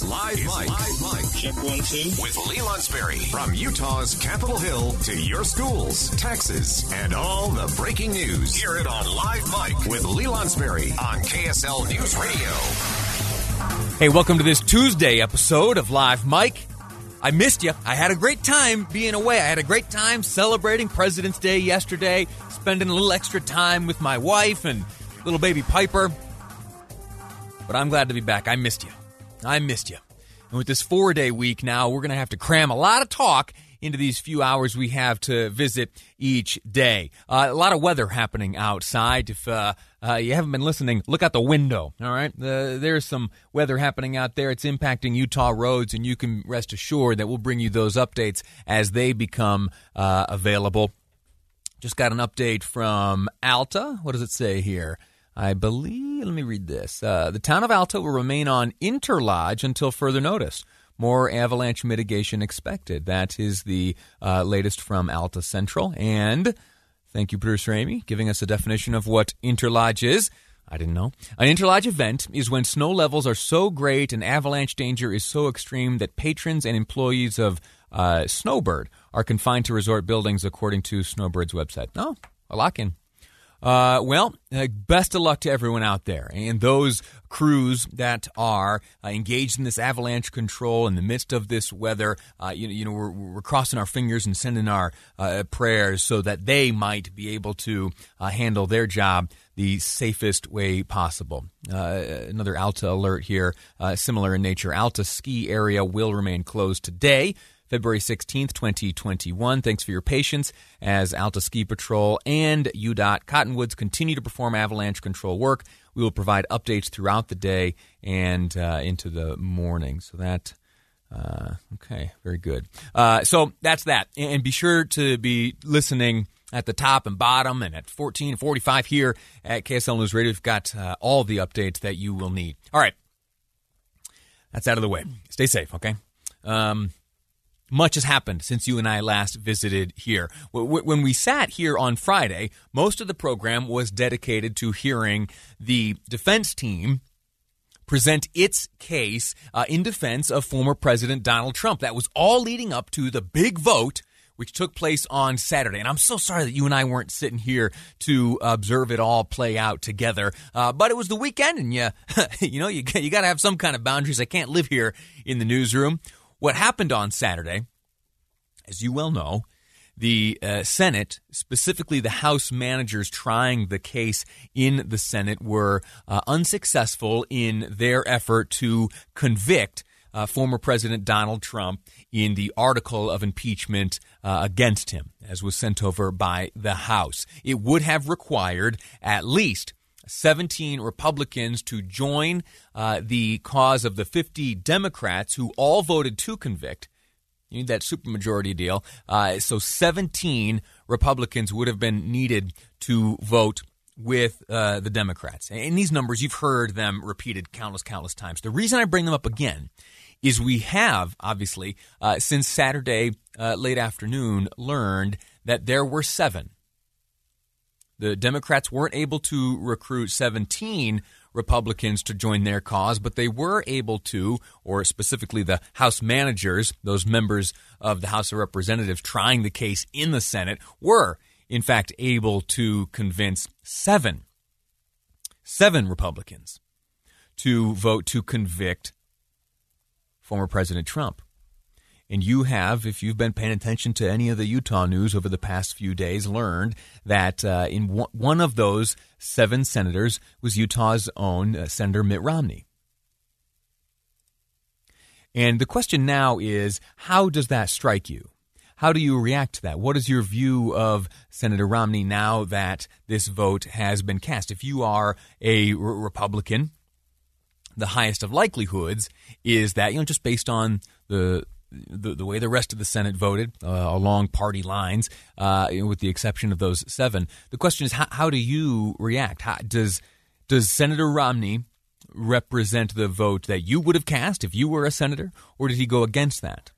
This is Live Mic. Live Mic. Check one, two. With Lee Lonsberry. From Utah's Capitol Hill to your schools, taxes, and all the breaking news. Hear it on Live Mic with Lee Lonsberry on KSL News Radio. Hey, welcome to this Tuesday episode of Live Mic. I missed you. I had a great time being away. I had a great time celebrating President's Day yesterday, spending a little extra time with my wife and little baby Piper. But I'm glad to be back. I missed you. I missed you. And with this four day week now, we're going to have to cram a lot of talk into these few hours we have to visit each day. Uh, a lot of weather happening outside. If uh, uh, you haven't been listening, look out the window. All right, there's some weather happening out there. It's impacting Utah roads, and you can rest assured that we'll bring you those updates as they become uh, available. Just got an update from Alta. What does it say here? I believe, let me read this. Uh, the town of Alta will remain on interlodge until further notice. More avalanche mitigation expected. That is the uh, latest from Alta Central. And thank you, producer Amy, giving us a definition of what interlodge is. I didn't know. An interlodge event is when snow levels are so great and avalanche danger is so extreme that patrons and employees of uh, Snowbird are confined to resort buildings, according to Snowbird's website. Oh, a lock in. Uh, well, uh, best of luck to everyone out there and those crews that are uh, engaged in this avalanche control in the midst of this weather. Uh, you, you, know, we're, we're, crossing our fingers and sending our uh, prayers so that they might be able to uh, handle their job the safest way possible. another Alta alert here, similar in nature. Alta ski area will remain closed today. February 16th, 2021. Thanks for your patience as Alta Ski Patrol and UDOT Cottonwoods continue to perform avalanche control work. We will provide updates throughout the day and uh, into the morning. So that. Uh, okay, very good. Uh, so that's that. And be sure to be listening at the top and bottom and at 1445 here at KSL News Radio. We've got uh, all the updates that you will need. All right. That's out of the way. Stay safe, okay? Um, much has happened since you and I last visited here. When we sat here on Friday, most of the program was dedicated to hearing the defense team present its case uh, in defense of former President Donald Trump. That was all leading up to the big vote which took place on Saturday. And I'm so sorry that you and I weren't sitting here to observe it all play out together. Uh, but it was the weekend, and you, you know, you, you got to have some kind of boundaries. I can't live here in the newsroom. What happened on Saturday, as you well know, the uh, Senate, specifically the House managers trying the case in the Senate, were uh, unsuccessful in their effort to convict uh, former President Donald Trump in the article of impeachment uh, against him, as was sent over by the House. It would have required at least 17 Republicans to join uh, the cause of the 50 Democrats who all voted to convict. You need that supermajority deal. Uh, so 17 Republicans would have been needed to vote with uh, the Democrats. And these numbers, you've heard them repeated countless, countless times. The reason I bring them up again is we have, obviously, uh, since Saturday uh, late afternoon, learned that there were seven the Democrats weren't able to recruit 17 Republicans to join their cause, but they were able to, or specifically the House managers, those members of the House of Representatives trying the case in the Senate, were in fact able to convince seven, seven Republicans to vote to convict former President Trump. And you have, if you've been paying attention to any of the Utah news over the past few days, learned that uh, in one of those seven senators was Utah's own uh, Senator Mitt Romney. And the question now is how does that strike you? How do you react to that? What is your view of Senator Romney now that this vote has been cast? If you are a Republican, the highest of likelihoods is that, you know, just based on the the, the way the rest of the Senate voted uh, along party lines, uh, with the exception of those seven. The question is, how, how do you react? How, does does Senator Romney represent the vote that you would have cast if you were a senator, or did he go against that?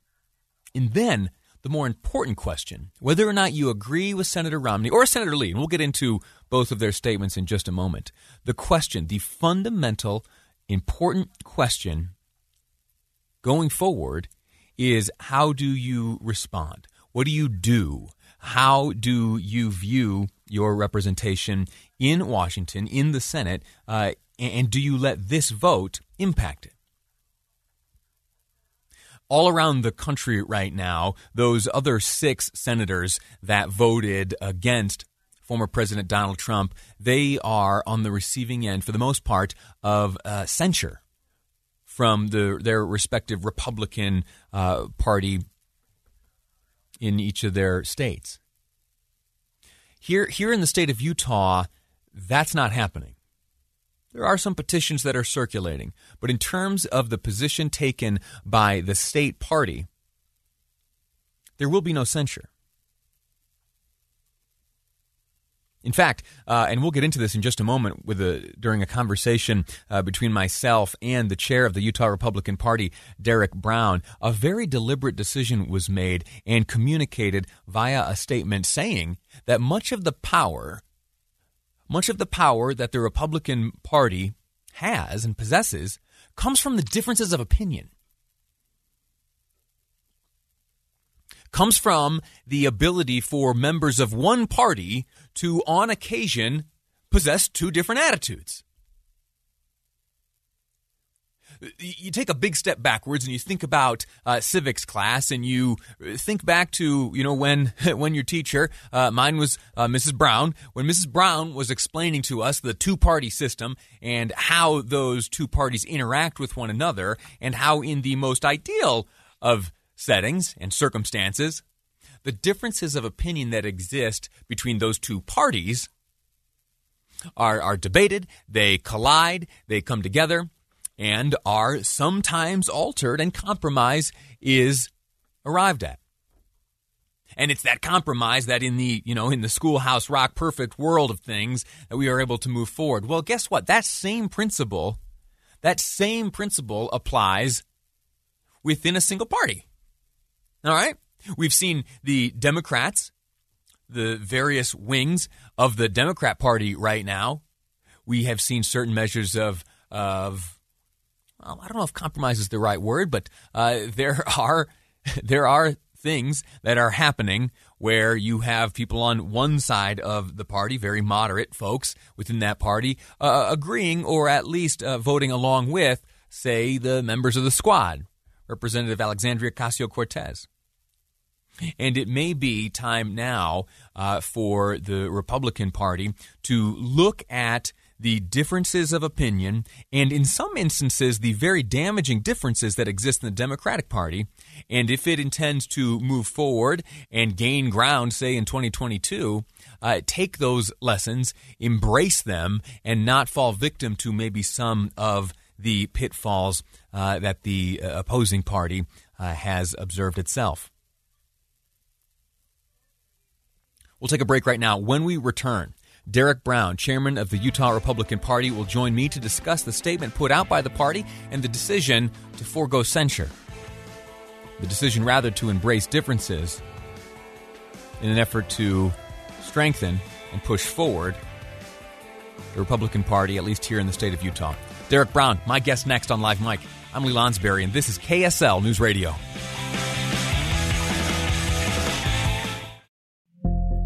And then the more important question, whether or not you agree with Senator Romney or Senator Lee, and we'll get into both of their statements in just a moment. The question, the fundamental, important question going forward is how do you respond? What do you do? How do you view your representation in Washington, in the Senate, uh, and do you let this vote impact it? all around the country right now, those other six senators that voted against former President Donald Trump, they are on the receiving end, for the most part, of uh, censure from the, their respective Republican uh, Party in each of their states. Here, here in the state of Utah, that's not happening. There are some petitions that are circulating, but in terms of the position taken by the state party, there will be no censure. In fact, uh, and we'll get into this in just a moment with a, during a conversation uh, between myself and the chair of the Utah Republican Party, Derek Brown, a very deliberate decision was made and communicated via a statement saying that much of the power much of the power that the Republican Party has and possesses comes from the differences of opinion. Comes from the ability for members of one party to, on occasion, possess two different attitudes you take a big step backwards and you think about uh, civics class and you think back to you know when when your teacher uh, mine was uh, Mrs. Brown when Mrs. Brown was explaining to us the two party system and how those two parties interact with one another and how in the most ideal of settings and circumstances the differences of opinion that exist between those two parties are, are debated, they collide, they come together, and are sometimes altered, and compromise is arrived at. And it's that compromise that in the, you know, in the schoolhouse rock perfect world of things that we are able to move forward. Well, guess what? That same principle, that same principle applies within a single party. All right? We've seen the Democrats, the various wings of the Democrat Party right now. We have seen certain measures of, of well, I don't know if compromise is the right word, but uh, there are there are things that are happening where you have people on one side of the party, very moderate folks within that party, uh, agreeing or at least uh, voting along with, say, the members of the squad, Representative Alexandria Ocasio Cortez. And it may be time now uh, for the Republican Party to look at the differences of opinion, and in some instances, the very damaging differences that exist in the Democratic Party. And if it intends to move forward and gain ground, say in 2022, uh, take those lessons, embrace them, and not fall victim to maybe some of the pitfalls uh, that the uh, opposing party uh, has observed itself. We'll take a break right now. When we return, Derek Brown, chairman of the Utah Republican Party, will join me to discuss the statement put out by the party and the decision to forego censure. The decision, rather, to embrace differences in an effort to strengthen and push forward the Republican Party, at least here in the state of Utah. Derek Brown, my guest next on Live Mic. I'm Lee Lonsberry, and this is KSL News Radio.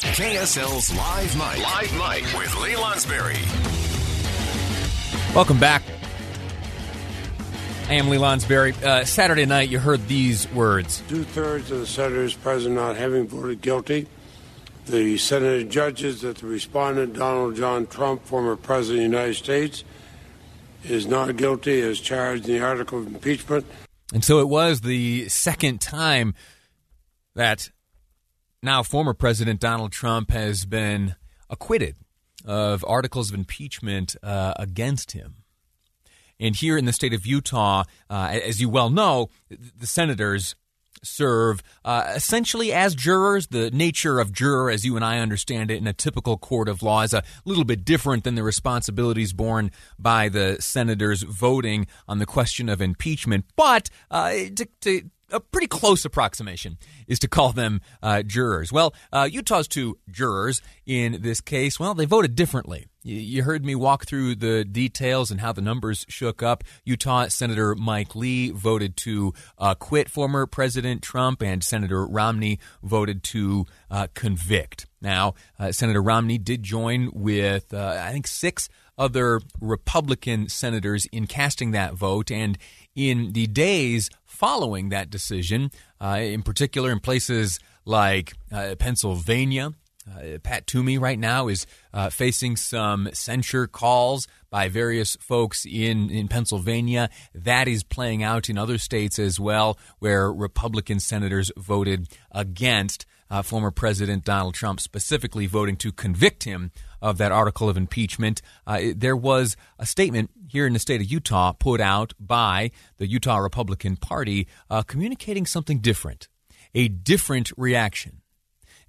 KSL's Live Mic. Live Mic with Lee Lonsberry. Welcome back. I am Lee Lonsberry. Uh, Saturday night, you heard these words. Two thirds of the senators present not having voted guilty. The Senate judges that the respondent, Donald John Trump, former President of the United States, is not guilty as charged in the article of impeachment. And so it was the second time that now former President Donald Trump has been acquitted of articles of impeachment uh, against him. And here in the state of Utah, uh, as you well know, the senators serve uh, essentially as jurors. The nature of juror, as you and I understand it, in a typical court of law is a little bit different than the responsibilities borne by the senators voting on the question of impeachment. But uh, to, to a pretty close approximation is to call them uh, jurors. Well, uh, Utah's two jurors in this case, well, they voted differently. You heard me walk through the details and how the numbers shook up. Utah Senator Mike Lee voted to uh, quit former President Trump, and Senator Romney voted to uh, convict. Now, uh, Senator Romney did join with, uh, I think, six other Republican senators in casting that vote, and in the days following that decision, uh, in particular in places like uh, Pennsylvania. Uh, Pat Toomey right now is uh, facing some censure calls by various folks in, in Pennsylvania. That is playing out in other states as well, where Republican senators voted against uh, former President Donald Trump, specifically voting to convict him of that article of impeachment. Uh, there was a statement here in the state of Utah put out by the Utah Republican Party uh, communicating something different, a different reaction.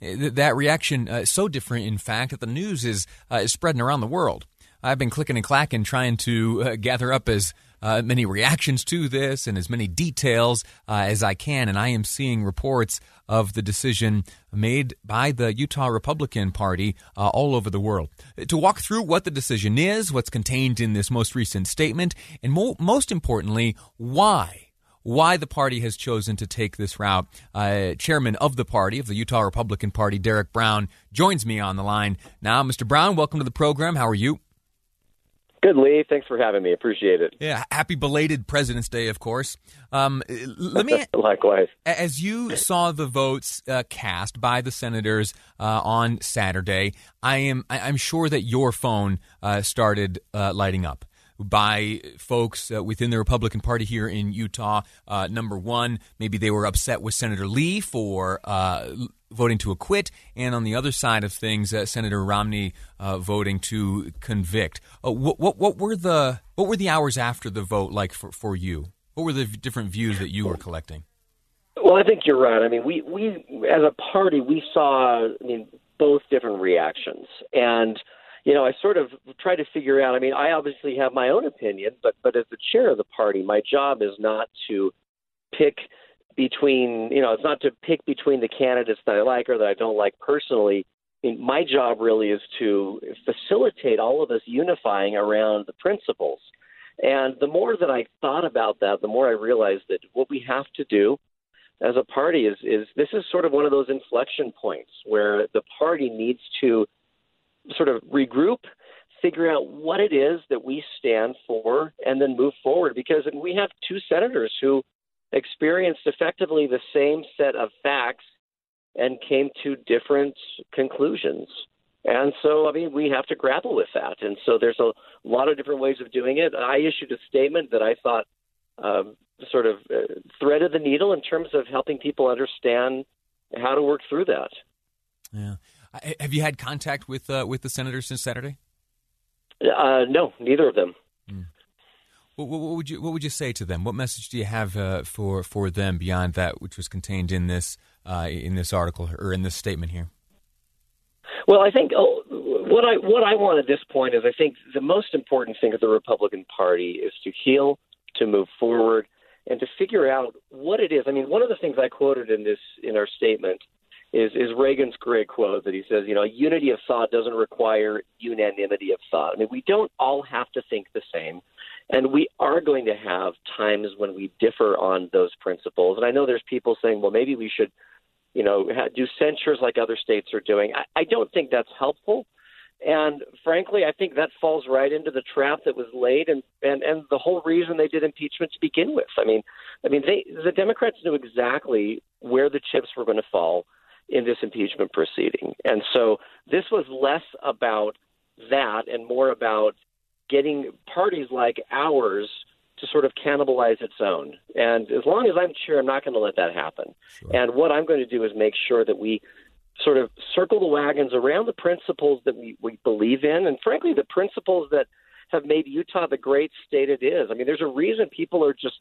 Uh, that reaction uh, so different, in fact, that the news is uh, is spreading around the world. I've been clicking and clacking trying to gather up as uh, many reactions to this and as many details uh, as I can. And I am seeing reports of the decision made by the Utah Republican Party uh, all over the world. To walk through what the decision is, what's contained in this most recent statement, and mo- most importantly, why why the party has chosen to take this route. Uh, chairman of the party, of the Utah Republican Party, Derek Brown, joins me on the line now. Mr. Brown, welcome to the program. How are you? Good, Lee. Thanks for having me. Appreciate it. Yeah, happy belated President's Day, of course. Um, let me likewise. As you saw the votes uh, cast by the senators uh, on Saturday, I am I'm sure that your phone uh, started uh, lighting up by folks uh, within the Republican Party here in Utah. Uh, number one, maybe they were upset with Senator Lee for uh, voting to acquit, and on the other side of things, uh, Senator Romney uh, voting to convict. Uh, what, what, what were the what were the hours after the vote like for, for you? What were the different views that you were collecting? Well, I think you're right. I mean, we we as a party we saw I mean both different reactions and you know, I sort of try to figure out. I mean, I obviously have my own opinion, but but as the chair of the party, my job is not to pick between. You know, it's not to pick between the candidates that I like or that I don't like personally. I mean, my job really is to facilitate all of us unifying around the principles. And the more that I thought about that, the more I realized that what we have to do as a party is is this is sort of one of those inflection points where the party needs to sort of regroup, figure out what it is that we stand for, and then move forward. Because we have two senators who experienced effectively the same set of facts and came to different conclusions. And so, I mean, we have to grapple with that. And so, there's a lot of different ways of doing it. I issued a statement that I thought um, sort of uh, threaded the needle in terms of helping people understand how to work through that. Yeah. Have you had contact with uh, with the senators since Saturday? Uh, no, neither of them. Mm. What, what, would you What would you say to them? What message do you have uh, for for them beyond that which was contained in this uh, in this article or in this statement here? Well, I think oh, what I what I want at this point is I think the most important thing of the Republican Party is to heal, to move forward, and to figure out what it is. I mean, one of the things I quoted in this in our statement is is Reagan's great quote that he says, you know, unity of thought doesn't require unanimity of thought. I mean, we don't all have to think the same, and we are going to have times when we differ on those principles. And I know there's people saying, well, maybe we should, you know, do censures like other states are doing. I, I don't think that's helpful. And frankly, I think that falls right into the trap that was laid, and and and the whole reason they did impeachment to begin with. I mean, I mean, they the Democrats knew exactly where the chips were going to fall in this impeachment proceeding, and so this was less about that and more about getting parties like ours to sort of cannibalize its own. And as long as I'm chair, I'm not going to let that happen. Sure. And what I'm going to do is make sure that we sort of circle the wagons around the principles that we, we believe in, and frankly, the principles that have made Utah the great state it is. I mean, there's a reason people are just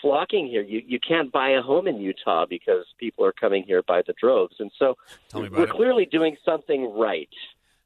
flocking here. You you can't buy a home in Utah because people are coming here by the droves, and so we're it. clearly doing something right.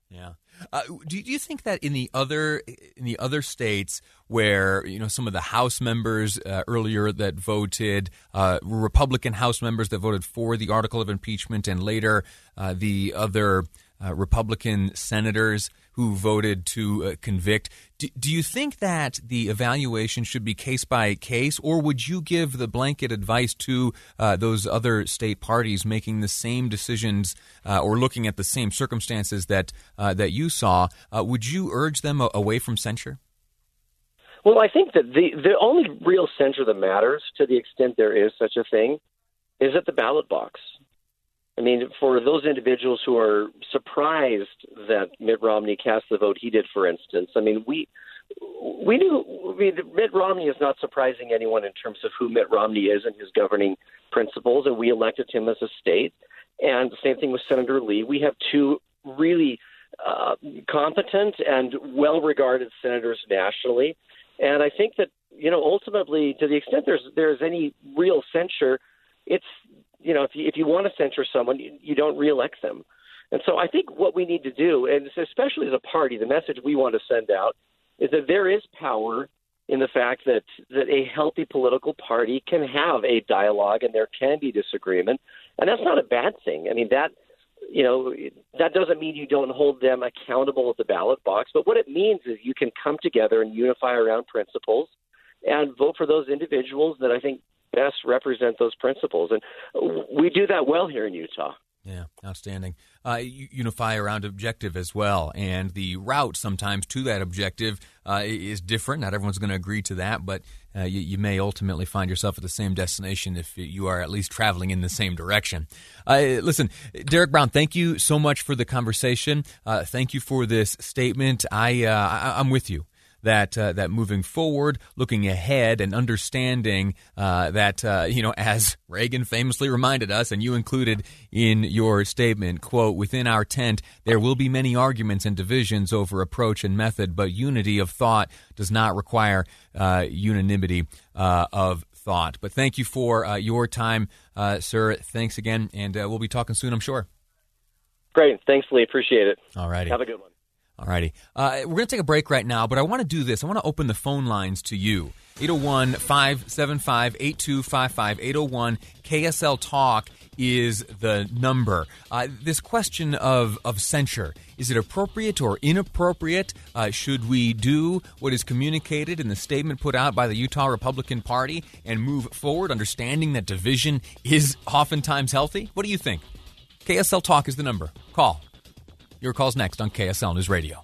Yeah. Uh, do, do you think that in the other in the other states where you know some of the House members uh, earlier that voted uh, Republican House members that voted for the article of impeachment, and later uh, the other uh, Republican senators who voted to uh, convict. Do, do, you think that the evaluation should be case by case, or would you give the blanket advice to uh, those other state parties making the same decisions uh, or looking at the same circumstances that uh, that you saw? Uh, would you urge them a- away from censure? Well, I think that the the only real censure that matters, to the extent there is such a thing, is at the ballot box. I mean, for those individuals who are surprised that Mitt Romney cast the vote he did, for instance, I mean, we we knew I mean, Mitt Romney is not surprising anyone in terms of who Mitt Romney is and his governing principles, and we elected him as a state. And the same thing with Senator Lee. We have two really uh, competent and well-regarded senators nationally, and I think that you know ultimately, to the extent there's there's any real censure, it's you know, if you if you want to censure someone, you, you don't reelect them. And so I think what we need to do, and especially as a party, the message we want to send out is that there is power in the fact that that a healthy political party can have a dialogue and there can be disagreement, and that's not a bad thing. I mean that you know that doesn't mean you don't hold them accountable at the ballot box, but what it means is you can come together and unify around principles and vote for those individuals that I think best represent those principles. And we do that well here in Utah. Yeah, outstanding. Uh, unify around objective as well, and the route sometimes to that objective uh, is different. Not everyone's going to agree to that, but uh, you, you, may ultimately find yourself at the same destination if you are at least traveling in the same direction. Uh, listen, Derek Brown, thank you so much for the conversation. Uh, thank you for this statement. I, uh, I I'm with you that uh, that moving forward, looking ahead, and understanding uh, that uh, you know, as Reagan famously reminded us, and you included in your statement, quote, "Within our tent, there will be many arguments and divisions over approach and method, but unity of thought does not require uh, unanimity uh, of." Thought. But thank you for uh, your time, sir. Thanks again, and we'll be talking soon, I'm sure. Great. Thanks, Lee. Appreciate it. All righty. Have a good one. All righty. Uh, we're going to take a break right now, but I want to do this. I want to open the phone lines to you. 801 575 8255. 801 KSL Talk is the number. Uh, this question of, of censure is it appropriate or inappropriate? Uh, should we do what is communicated in the statement put out by the Utah Republican Party and move forward, understanding that division is oftentimes healthy? What do you think? KSL Talk is the number. Call your call's next on KSL News Radio.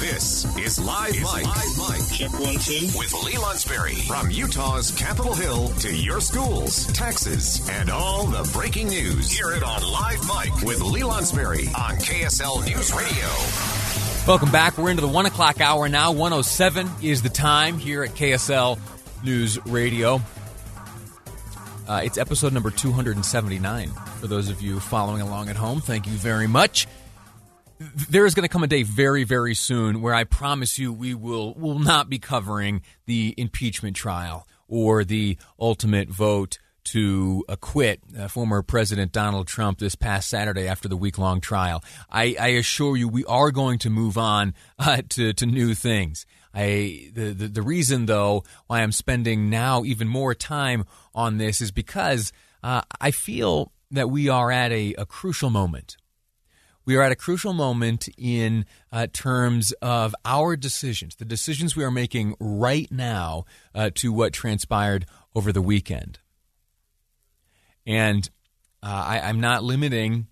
This is Live Mic. Live Mic. Check one, two. With Lee Lonsberry. From Utah's Capitol Hill to your schools, taxes, and all the breaking news. Hear it on Live Mic with Lee Lonsberry on KSL News Radio. Welcome back. We're into the one o'clock hour now. 107 is the time here at KSL News Radio. Uh, it's episode number 279. For those of you following along at home, thank you very much. There is going to come a day very, very soon where I promise you we will will not be covering the impeachment trial or the ultimate vote to acquit uh, former President Donald Trump this past Saturday after the week long trial. I, I, assure you, we are going to move on uh, to, to new things. I the, the, the reason though why I'm spending now even more time on this is because uh, I feel that we are at a, a, crucial moment. We are at a crucial moment in uh, terms of our decisions, the decisions we are making right now uh, to what transpired over the weekend. And uh, I, I'm not limiting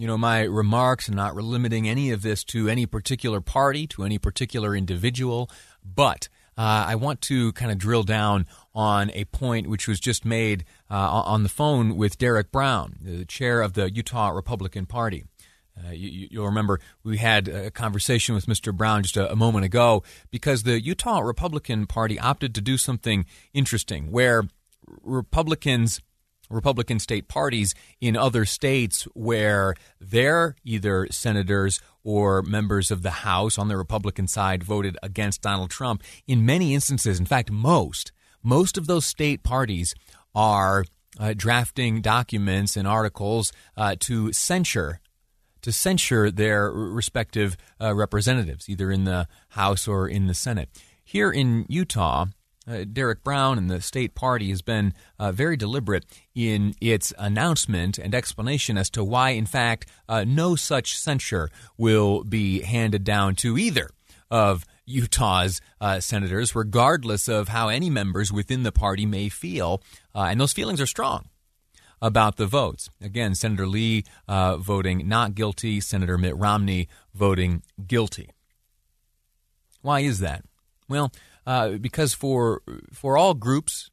you know, my remarks and not limiting any of this to any particular party, to any particular individual, but uh, I want to kind of drill down on a point which was just made uh, on the phone with Derek Brown, the chair of the Utah Republican Party. Uh, you, will remember we had a conversation with Mr. Brown just a, a, moment ago because the Utah Republican Party opted to do something interesting where Republicans Republican state parties in other states where their either senators or members of the House on the Republican side voted against Donald Trump. In many instances, in fact, most, most of those state parties are uh, drafting documents and articles uh, to censure to censure their respective uh, representatives, either in the House or in the Senate. Here in Utah, uh, Derek Brown and the state party has been uh, very deliberate in its announcement and explanation as to why, in fact, uh, no such censure will be handed down to either of Utah's uh, senators, regardless of how any members within the party may feel. Uh, and those feelings are strong about the votes. Again, Senator Lee uh, voting not guilty, Senator Mitt Romney voting guilty. Why is that? Well, uh, because for for all groups,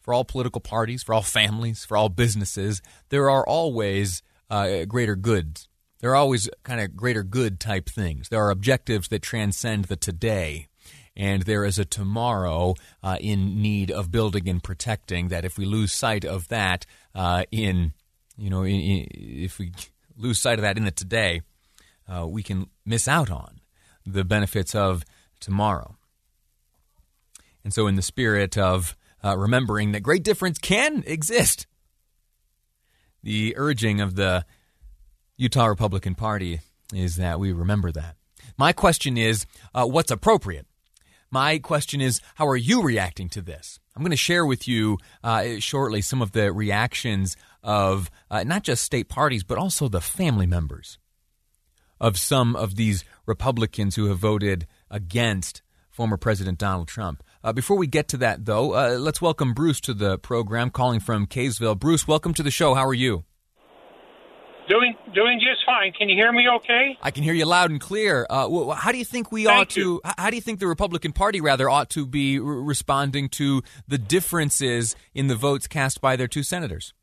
for all political parties, for all families, for all businesses, there are always uh, greater goods. There are always kind of greater good type things. There are objectives that transcend the today, and there is a tomorrow uh, in need of building and protecting. That if we lose sight of that uh, in, you know, in, in, if we lose sight of that in the today, uh, we can miss out on the benefits of tomorrow. And so, in the spirit of uh, remembering that great difference can exist, the urging of the Utah Republican Party is that we remember that. My question is uh, what's appropriate? My question is how are you reacting to this? I'm going to share with you uh, shortly some of the reactions of uh, not just state parties, but also the family members of some of these Republicans who have voted against former President Donald Trump. Uh, before we get to that, though, uh, let's welcome Bruce to the program, calling from Kaysville. Bruce, welcome to the show. How are you? Doing doing just fine. Can you hear me? Okay. I can hear you loud and clear. Uh, how do you think we Thank ought to? How do you think the Republican Party rather ought to be re- responding to the differences in the votes cast by their two senators?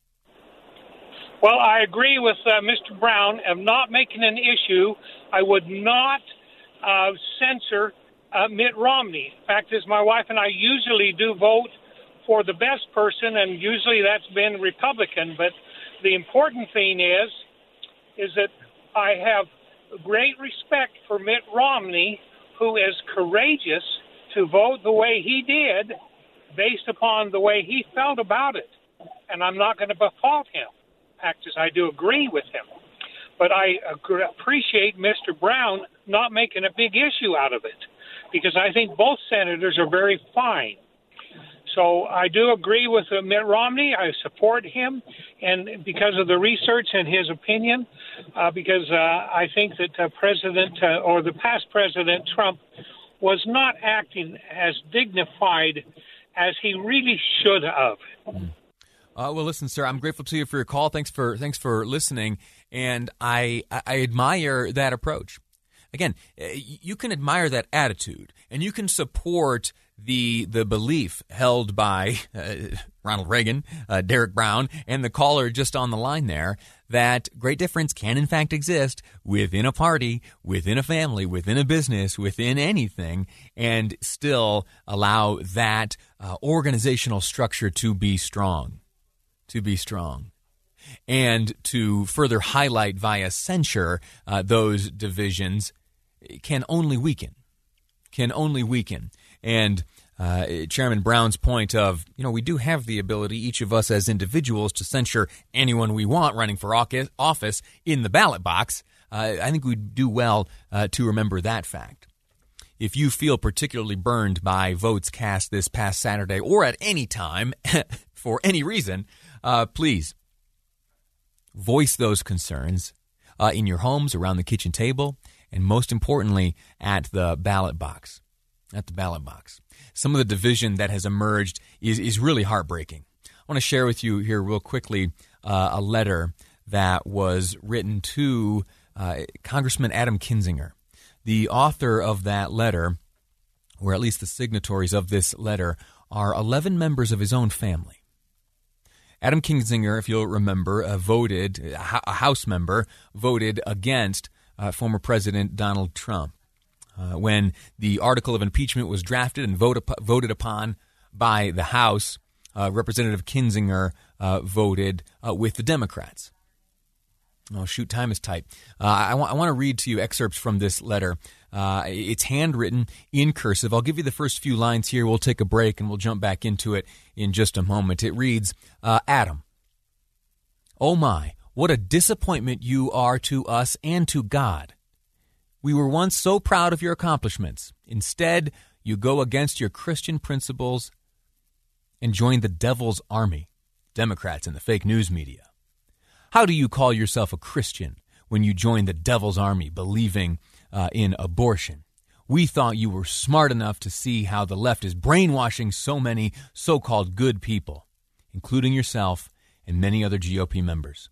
Well, I agree with uh, Mr. Brown of not making an issue. I would not uh, censor uh, Mitt Romney. Fact is, my wife and I usually do vote for the best person, and usually that's been Republican. But the important thing is, is that I have great respect for Mitt Romney, who is courageous to vote the way he did, based upon the way he felt about it. And I'm not going to fault him. Fact is, I do agree with him. But I appreciate Mr. Brown not making a big issue out of it because I think both senators are very fine. So I do agree with uh, Mitt Romney. I support him, and because of the research and his opinion, uh, because uh, I think that uh, President uh, or the past President Trump was not acting as dignified as he really should have. Uh, well, listen, sir, I'm grateful to you for your call. Thanks for thanks for listening, and I I admire that approach again, eh, you can admire that attitude and you can support the the belief held by uh, Ronald Reagan, uh, Derek Brown, and the caller just on the line there that great difference can in fact exist within a party, within a family, within a business, within anything, and still allow that uh, organizational structure to be strong, to be strong and to further highlight via censure uh, those divisions can only weaken, can only weaken. And uh, Chairman Brown's point of, you know, we do have the ability, each of us as individuals, to censure anyone we want running for office in the ballot box. Uh, I think we do well uh, to remember that fact. If you feel particularly burned by votes cast this past Saturday or at any time for any reason, uh, please voice those concerns uh, in your homes, around the kitchen table, and most importantly, at the ballot box. At the ballot box. Some of the division that has emerged is, is really heartbreaking. I want to share with you here, real quickly, uh, a letter that was written to uh, Congressman Adam Kinzinger. The author of that letter, or at least the signatories of this letter, are 11 members of his own family. Adam Kinzinger, if you'll remember, uh, voted, a House member, voted against uh, former President Donald Trump. Uh, when the article of impeachment was drafted and vote voted upon by the House, uh, Representative Kinzinger uh, voted uh, with the Democrats. Oh, shoot, time is tight. Uh, I, wa- I want to read to you excerpts from this letter. Uh, it's handwritten in cursive. I'll give you the first few lines here. We'll take a break and we'll jump back into it in just a moment. It reads Adam, oh my, what a disappointment you are to us and to God. We were once so proud of your accomplishments. Instead, you go against your Christian principles and join the devil's army, Democrats and the fake news media. How do you call yourself a Christian when you join the devil's army believing uh, in abortion? We thought you were smart enough to see how the left is brainwashing so many so called good people, including yourself and many other GOP members.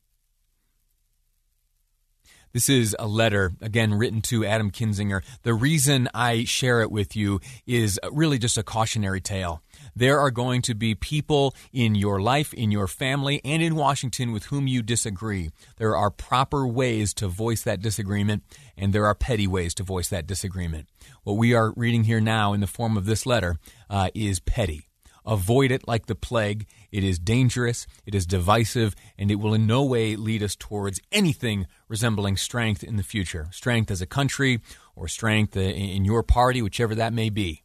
This is a letter, again, written to Adam Kinzinger. The reason I share it with you is really just a cautionary tale. There are going to be people in your life, in your family, and in Washington with whom you disagree. There are proper ways to voice that disagreement, and there are petty ways to voice that disagreement. What we are reading here now in the form of this letter uh, is petty. Avoid it like the plague. It is dangerous, it is divisive, and it will in no way lead us towards anything resembling strength in the future. Strength as a country or strength in your party, whichever that may be.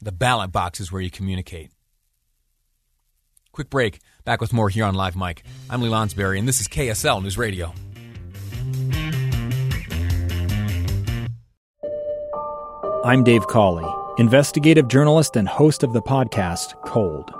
The ballot box is where you communicate. Quick break. Back with more here on Live Mic. I'm Lee Lonsberry, and this is KSL News Radio. I'm Dave Cawley investigative journalist and host of the podcast Cold.